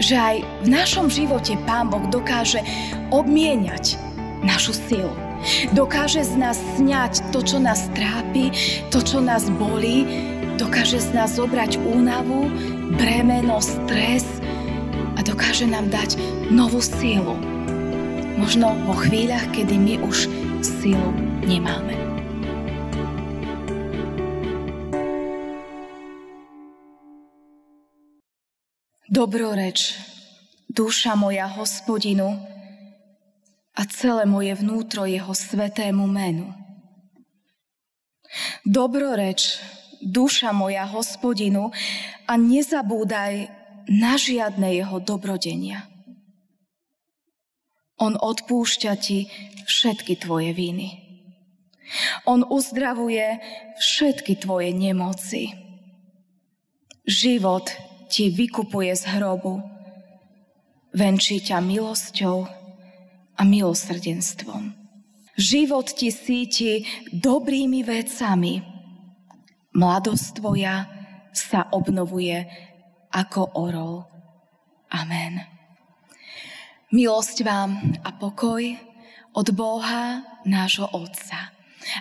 že aj v našom živote Pán Boh dokáže obmieniať našu silu. Dokáže z nás sňať to, čo nás trápi, to, čo nás bolí, dokáže z nás zobrať únavu, bremeno, stres a dokáže nám dať novú silu. Možno vo chvíľach, kedy my už silu nemáme. Dobroreč, duša moja hospodinu a celé moje vnútro jeho svetému menu. Dobroreč, duša moja hospodinu a nezabúdaj na žiadne jeho dobrodenia. On odpúšťa ti všetky tvoje viny. On uzdravuje všetky tvoje nemoci. Život ti vykupuje z hrobu, venčí ťa milosťou a milosrdenstvom. Život ti síti dobrými vecami. Mladosť tvoja sa obnovuje ako orol. Amen. Milosť vám a pokoj od Boha, nášho Otca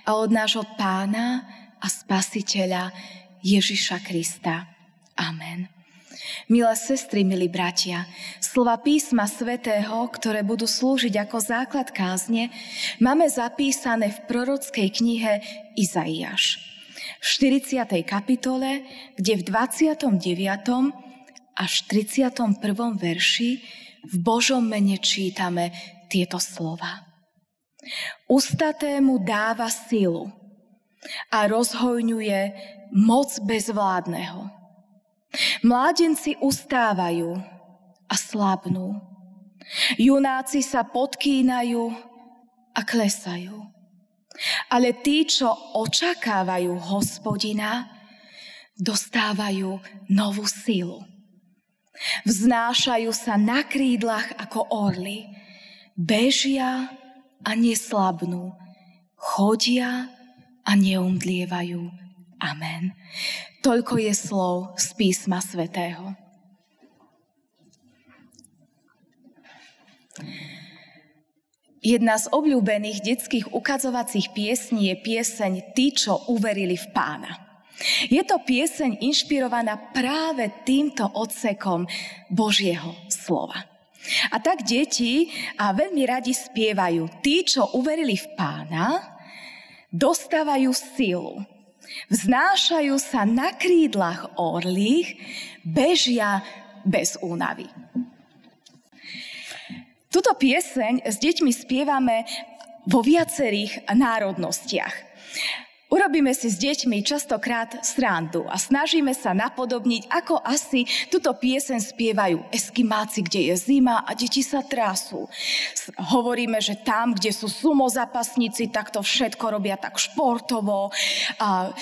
a od nášho Pána a Spasiteľa Ježiša Krista. Amen. Milé sestry, milí bratia, slova písma svätého, ktoré budú slúžiť ako základ kázne, máme zapísané v prorockej knihe Izaiáš. V 40. kapitole, kde v 29. až 31. verši v Božom mene čítame tieto slova. Ustatému dáva silu a rozhojňuje moc bezvládneho. Mládenci ustávajú a slabnú. Junáci sa podkýnajú a klesajú. Ale tí, čo očakávajú hospodina, dostávajú novú silu. Vznášajú sa na krídlach ako orly. Bežia a neslabnú. Chodia a neumdlievajú. Amen. Toľko je slov z písma svätého. Jedna z obľúbených detských ukazovacích piesní je pieseň Tí, čo uverili v pána. Je to pieseň inšpirovaná práve týmto odsekom Božieho slova. A tak deti a veľmi radi spievajú. Tí, čo uverili v pána, dostávajú silu Vznášajú sa na krídlach orlých, bežia bez únavy. Tuto pieseň s deťmi spievame vo viacerých národnostiach. Urobíme si s deťmi častokrát srandu a snažíme sa napodobniť, ako asi túto piesen spievajú eskimáci, kde je zima a deti sa trasú. Hovoríme, že tam, kde sú sumozapasníci, tak to všetko robia tak športovo. A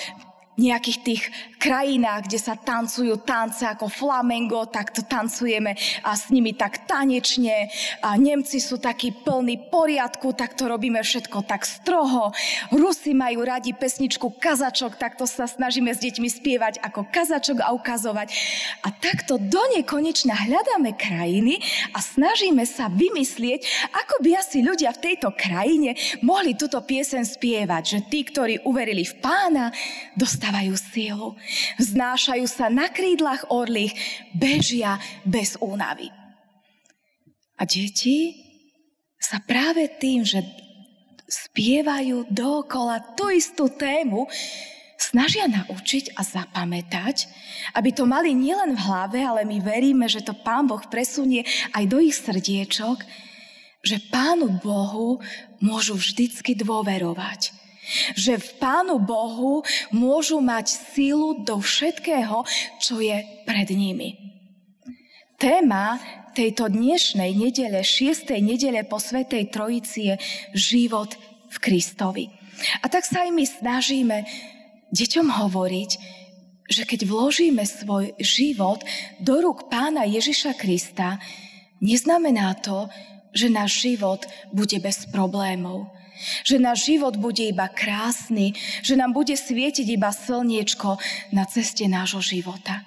nejakých tých krajinách, kde sa tancujú tance ako flamengo, tak to tancujeme a s nimi tak tanečne. A Nemci sú takí plní poriadku, tak to robíme všetko tak stroho. Rusi majú radi pesničku kazačok, tak to sa snažíme s deťmi spievať ako kazačok a ukazovať. A takto do nekonečna hľadáme krajiny a snažíme sa vymyslieť, ako by asi ľudia v tejto krajine mohli túto piesen spievať, že tí, ktorí uverili v pána, dostali dostávajú silu, vznášajú sa na krídlach orlých, bežia bez únavy. A deti sa práve tým, že spievajú dookola tú istú tému, snažia naučiť a zapamätať, aby to mali nielen v hlave, ale my veríme, že to Pán Boh presunie aj do ich srdiečok, že Pánu Bohu môžu vždycky dôverovať že v Pánu Bohu môžu mať sílu do všetkého, čo je pred nimi. Téma tejto dnešnej nedele, šiestej nedele po Svetej Trojici je život v Kristovi. A tak sa aj my snažíme deťom hovoriť, že keď vložíme svoj život do rúk pána Ježiša Krista, neznamená to, že náš život bude bez problémov že náš život bude iba krásny, že nám bude svietiť iba slniečko na ceste nášho života.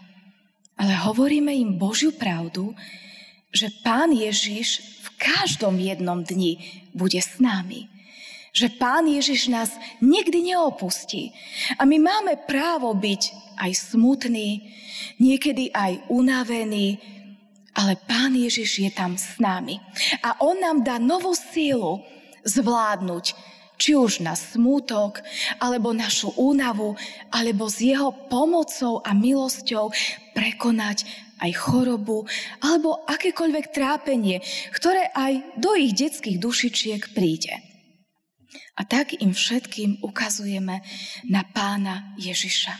Ale hovoríme im Božiu pravdu, že Pán Ježiš v každom jednom dni bude s nami. Že Pán Ježiš nás nikdy neopustí. A my máme právo byť aj smutní, niekedy aj unavení, ale Pán Ježiš je tam s nami. A On nám dá novú sílu zvládnuť či už na smútok, alebo našu únavu, alebo s jeho pomocou a milosťou prekonať aj chorobu, alebo akékoľvek trápenie, ktoré aj do ich detských dušičiek príde. A tak im všetkým ukazujeme na pána Ježiša,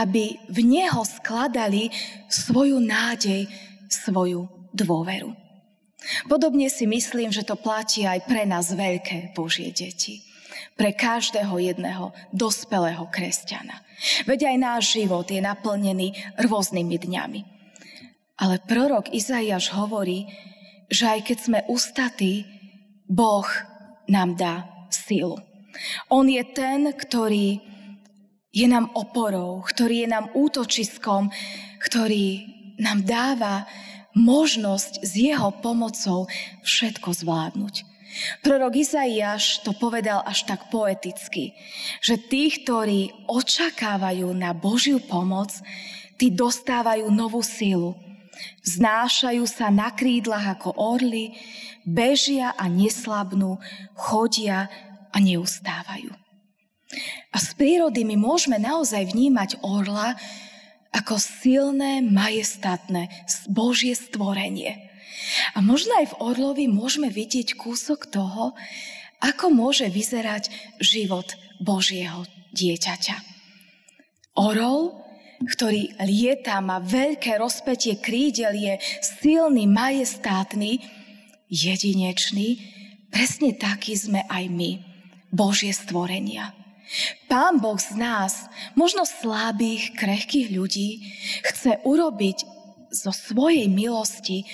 aby v neho skladali svoju nádej, svoju dôveru. Podobne si myslím, že to platí aj pre nás veľké Božie deti. Pre každého jedného dospelého kresťana. Veď aj náš život je naplnený rôznymi dňami. Ale prorok Izaiáš hovorí, že aj keď sme ustatí, Boh nám dá silu. On je ten, ktorý je nám oporou, ktorý je nám útočiskom, ktorý nám dáva možnosť s jeho pomocou všetko zvládnuť. Prorok Izaiáš to povedal až tak poeticky, že tí, ktorí očakávajú na Božiu pomoc, tí dostávajú novú silu. Znášajú sa na krídlach ako orly, bežia a neslabnú, chodia a neustávajú. A z prírody my môžeme naozaj vnímať orla ako silné, majestátne Božie stvorenie. A možno aj v Orlovi môžeme vidieť kúsok toho, ako môže vyzerať život Božieho dieťaťa. Orol, ktorý lieta, má veľké rozpetie krídel, je silný, majestátny, jedinečný, presne taký sme aj my, Božie stvorenia. Pán Boh z nás, možno slabých, krehkých ľudí, chce urobiť zo svojej milosti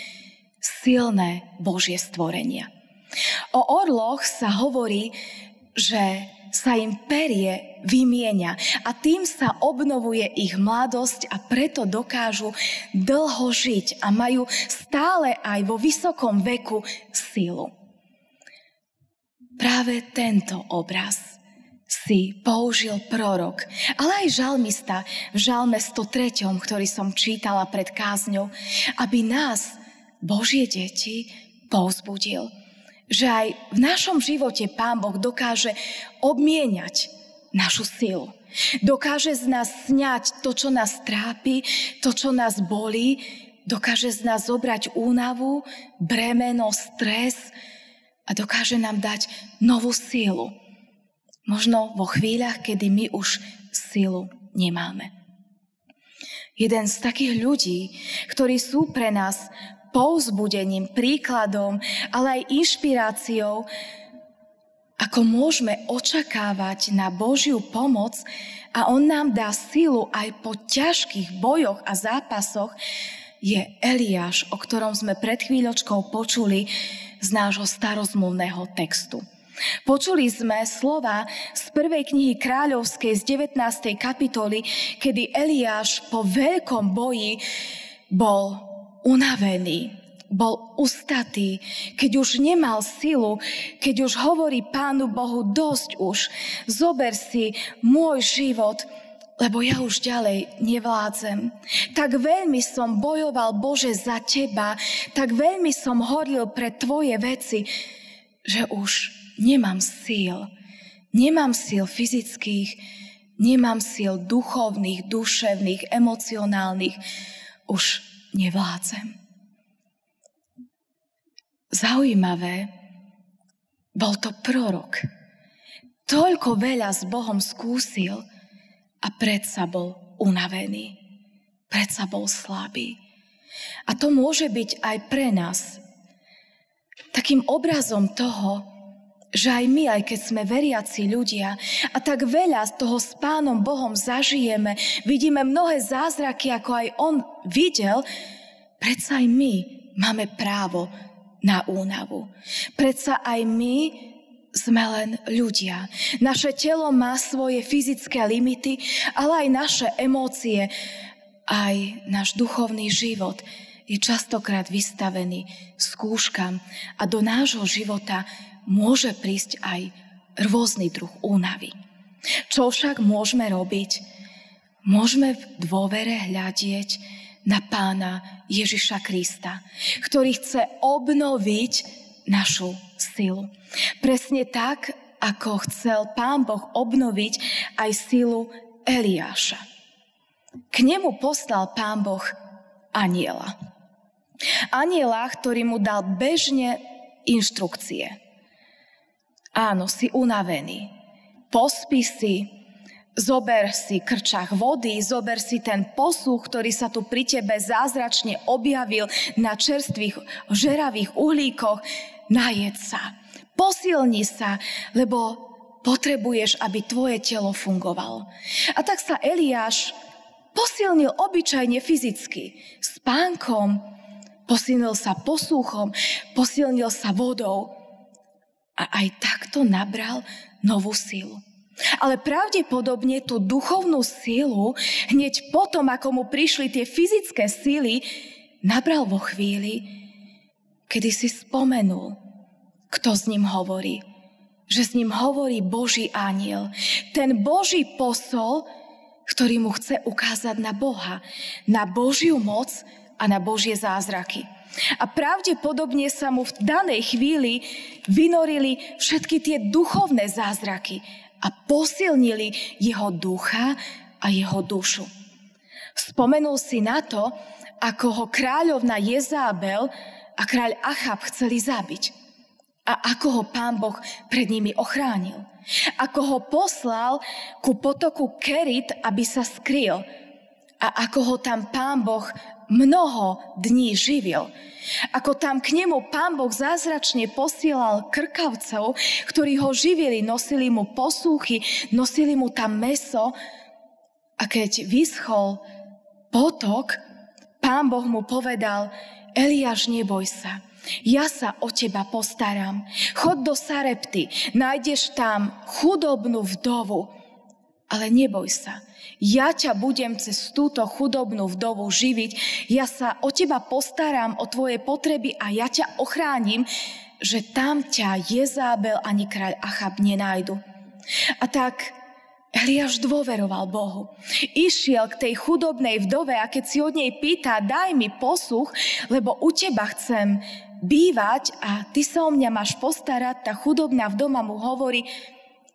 silné Božie stvorenia. O orloch sa hovorí, že sa im perie vymienia a tým sa obnovuje ich mladosť a preto dokážu dlho žiť a majú stále aj vo vysokom veku silu. Práve tento obraz si použil prorok, ale aj žalmista v žalme 103, ktorý som čítala pred kázňou, aby nás, Božie deti, povzbudil. Že aj v našom živote Pán Boh dokáže obmieniať našu silu. Dokáže z nás sňať to, čo nás trápi, to, čo nás bolí, dokáže z nás zobrať únavu, bremeno, stres a dokáže nám dať novú sílu Možno vo chvíľach, kedy my už silu nemáme. Jeden z takých ľudí, ktorí sú pre nás pouzbudením, príkladom, ale aj inšpiráciou, ako môžeme očakávať na Božiu pomoc a On nám dá silu aj po ťažkých bojoch a zápasoch, je Eliáš, o ktorom sme pred chvíľočkou počuli z nášho starozmluvného textu. Počuli sme slova z prvej knihy kráľovskej z 19. kapitoly, kedy Eliáš po veľkom boji bol unavený, bol ustatý, keď už nemal silu, keď už hovorí Pánu Bohu, dosť už, zober si môj život, lebo ja už ďalej nevládzem. Tak veľmi som bojoval, Bože, za Teba, tak veľmi som horil pre Tvoje veci, že už nemám síl. Nemám síl fyzických, nemám síl duchovných, duševných, emocionálnych. Už nevládzem. Zaujímavé, bol to prorok. Toľko veľa s Bohom skúsil a predsa bol unavený. Predsa bol slabý. A to môže byť aj pre nás takým obrazom toho, že aj my, aj keď sme veriaci ľudia a tak veľa z toho s Pánom Bohom zažijeme, vidíme mnohé zázraky, ako aj On videl, predsa aj my máme právo na únavu. Predsa aj my sme len ľudia. Naše telo má svoje fyzické limity, ale aj naše emócie, aj náš duchovný život je častokrát vystavený skúškam a do nášho života môže prísť aj rôzny druh únavy. Čo však môžeme robiť? Môžeme v dôvere hľadieť na pána Ježiša Krista, ktorý chce obnoviť našu silu. Presne tak, ako chcel pán Boh obnoviť aj silu Eliáša. K nemu poslal pán Boh aniela. Aniela, ktorý mu dal bežne inštrukcie. Áno, si unavený. Pospí si, zober si krčach vody, zober si ten posúch, ktorý sa tu pri tebe zázračne objavil na čerstvých žeravých uhlíkoch, najed sa. Posilni sa, lebo potrebuješ, aby tvoje telo fungovalo. A tak sa Eliáš posilnil obyčajne fyzicky, spánkom, posilnil sa posúchom, posilnil sa vodou a aj takto nabral novú silu. Ale pravdepodobne tú duchovnú sílu hneď potom, ako mu prišli tie fyzické síly, nabral vo chvíli, kedy si spomenul, kto s ním hovorí. Že s ním hovorí Boží aniel. Ten Boží posol, ktorý mu chce ukázať na Boha, na Božiu moc a na Božie zázraky. A pravdepodobne sa mu v danej chvíli vynorili všetky tie duchovné zázraky a posilnili jeho ducha a jeho dušu. Spomenul si na to, ako ho kráľovna Jezábel a kráľ Achab chceli zabiť a ako ho pán Boh pred nimi ochránil. Ako ho poslal ku potoku Kerit, aby sa skryl. A ako ho tam pán Boh mnoho dní živil. Ako tam k nemu pán Boh zázračne posielal krkavcov, ktorí ho živili, nosili mu posúchy, nosili mu tam meso. A keď vyschol potok, pán Boh mu povedal, Eliáš, neboj sa, ja sa o teba postaram. Chod do Sarepty, nájdeš tam chudobnú vdovu, ale neboj sa. Ja ťa budem cez túto chudobnú vdovu živiť, ja sa o teba postaram, o tvoje potreby a ja ťa ochránim, že tam ťa Jezábel ani kráľ Achab nenájdu. A tak Eliáš dôveroval Bohu. Išiel k tej chudobnej vdove a keď si od nej pýta, daj mi posluch, lebo u teba chcem bývať a ty sa o mňa máš postarať, tá chudobná v doma mu hovorí,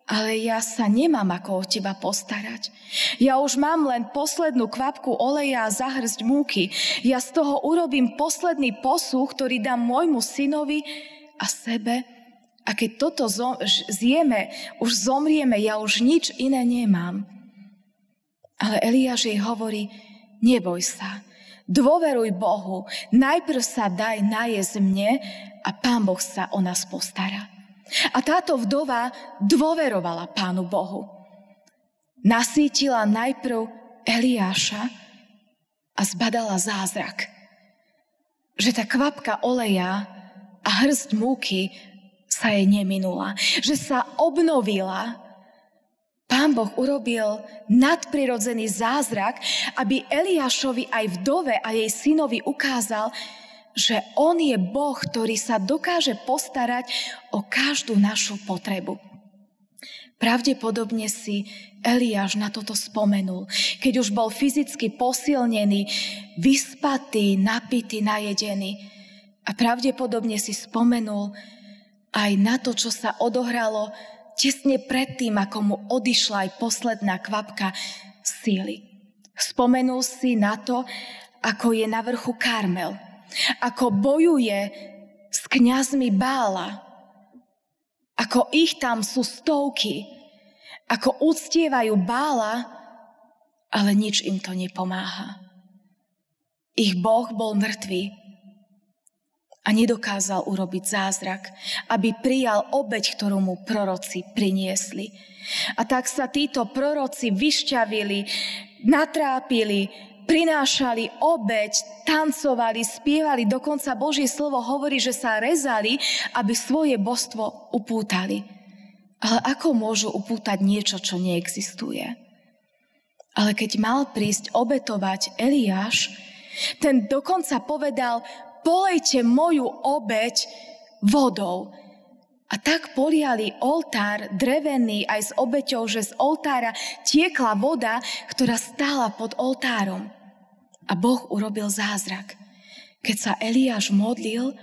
ale ja sa nemám ako o teba postarať. Ja už mám len poslednú kvapku oleja a zahrzť múky. Ja z toho urobím posledný posúch, ktorý dám môjmu synovi a sebe. A keď toto zjeme, už zomrieme, ja už nič iné nemám. Ale Eliáš jej hovorí, neboj sa, Dôveruj Bohu, najprv sa daj najesť mne a Pán Boh sa o nás postará. A táto vdova dôverovala Pánu Bohu. Nasítila najprv Eliáša a zbadala zázrak. Že tá kvapka oleja a hrst múky sa jej neminula. Že sa obnovila Pán Boh urobil nadprirodzený zázrak, aby Eliášovi aj vdove a jej synovi ukázal, že on je Boh, ktorý sa dokáže postarať o každú našu potrebu. Pravdepodobne si Eliáš na toto spomenul, keď už bol fyzicky posilnený, vyspatý, napitý, najedený. A pravdepodobne si spomenul aj na to, čo sa odohralo tesne predtým, ako mu odišla aj posledná kvapka síly. Spomenul si na to, ako je na vrchu Karmel, ako bojuje s kňazmi Bála, ako ich tam sú stovky, ako uctievajú Bála, ale nič im to nepomáha. Ich Boh bol mŕtvý a nedokázal urobiť zázrak, aby prijal obeď, ktorú mu proroci priniesli. A tak sa títo proroci vyšťavili, natrápili, prinášali obeď, tancovali, spievali, dokonca Božie slovo hovorí, že sa rezali, aby svoje božstvo upútali. Ale ako môžu upútať niečo, čo neexistuje? Ale keď mal prísť obetovať Eliáš, Ten dokonca povedal, polejte moju obeď vodou. A tak poliali oltár drevený aj s obeťou, že z oltára tiekla voda, ktorá stála pod oltárom. A Boh urobil zázrak. Keď sa Eliáš modlil,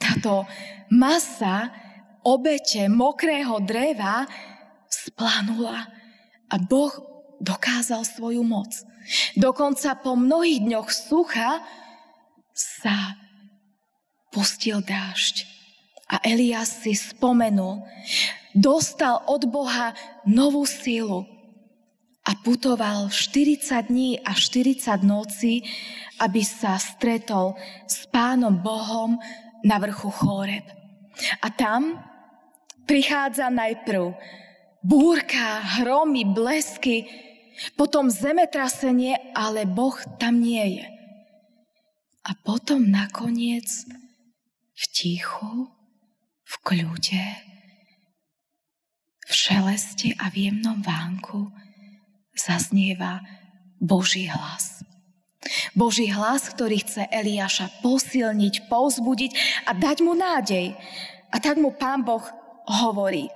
táto masa obete mokrého dreva splanula a Boh dokázal svoju moc. Dokonca po mnohých dňoch sucha sa pustil dážď a Elias si spomenul, dostal od Boha novú sílu a putoval 40 dní a 40 nocí, aby sa stretol s pánom Bohom na vrchu Chóreb. A tam prichádza najprv búrka, hromy, blesky, potom zemetrasenie, ale Boh tam nie je. A potom nakoniec v tichu kľude, v šeleste a v jemnom vánku zaznieva Boží hlas. Boží hlas, ktorý chce Eliáša posilniť, povzbudiť a dať mu nádej. A tak mu pán Boh hovorí,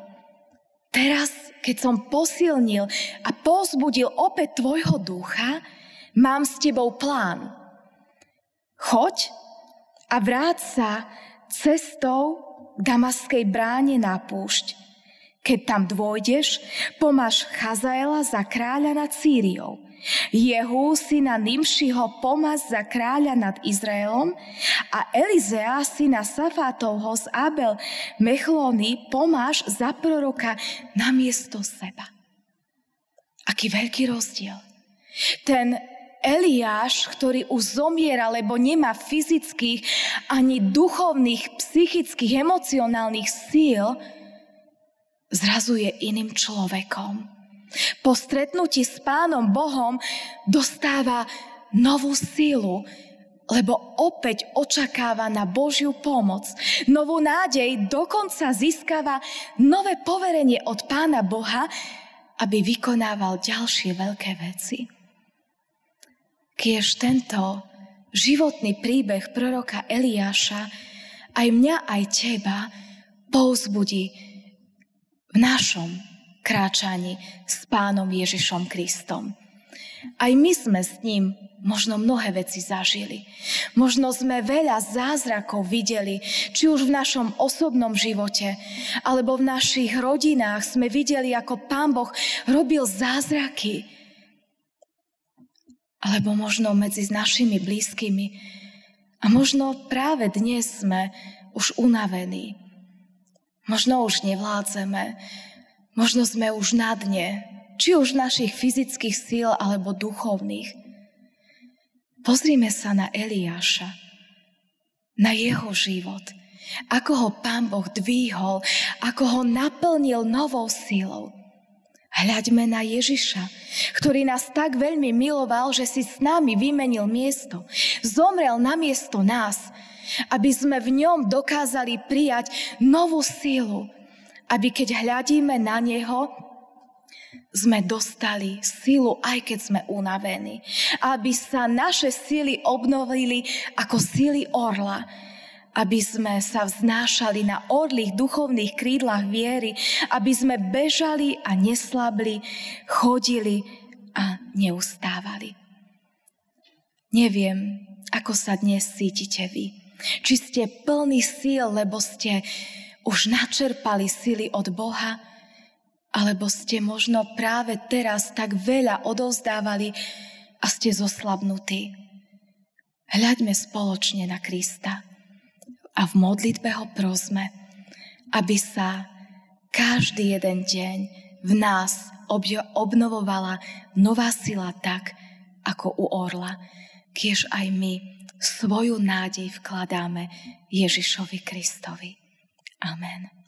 teraz, keď som posilnil a povzbudil opäť tvojho ducha, mám s tebou plán. Choď a vráť sa cestou Damaskej bráne na púšť. Keď tam dôjdeš, pomáš Chazaela za kráľa nad Sýriou. Jehu, syna Nimšiho, pomaz za kráľa nad Izraelom a Elizea, syna Safátovho z Abel Mechlóny, pomáš za proroka na miesto seba. Aký veľký rozdiel. Ten Eliáš, ktorý už zomiera, lebo nemá fyzických ani duchovných, psychických, emocionálnych síl, zrazu je iným človekom. Po stretnutí s Pánom Bohom dostáva novú sílu, lebo opäť očakáva na Božiu pomoc. Novú nádej dokonca získava nové poverenie od Pána Boha, aby vykonával ďalšie veľké veci. Kiež tento životný príbeh proroka Eliáša aj mňa, aj teba povzbudí v našom kráčaní s Pánom Ježišom Kristom. Aj my sme s ním možno mnohé veci zažili. Možno sme veľa zázrakov videli, či už v našom osobnom živote, alebo v našich rodinách sme videli, ako Pán Boh robil zázraky alebo možno medzi našimi blízkymi. A možno práve dnes sme už unavení. Možno už nevládzeme. Možno sme už na dne, či už našich fyzických síl alebo duchovných. Pozrime sa na Eliáša, na jeho život, ako ho Pán Boh dvíhol, ako ho naplnil novou sílou. Hľaďme na Ježiša, ktorý nás tak veľmi miloval, že si s nami vymenil miesto. Zomrel na miesto nás, aby sme v ňom dokázali prijať novú sílu. Aby keď hľadíme na Neho, sme dostali sílu, aj keď sme unavení. Aby sa naše síly obnovili ako síly orla aby sme sa vznášali na orlých duchovných krídlach viery, aby sme bežali a neslabli, chodili a neustávali. Neviem, ako sa dnes cítite vy. Či ste plní síl, lebo ste už načerpali sily od Boha, alebo ste možno práve teraz tak veľa odovzdávali a ste zoslabnutí. Hľaďme spoločne na Krista a v modlitbe ho prosme, aby sa každý jeden deň v nás obnovovala nová sila tak, ako u orla, kiež aj my svoju nádej vkladáme Ježišovi Kristovi. Amen.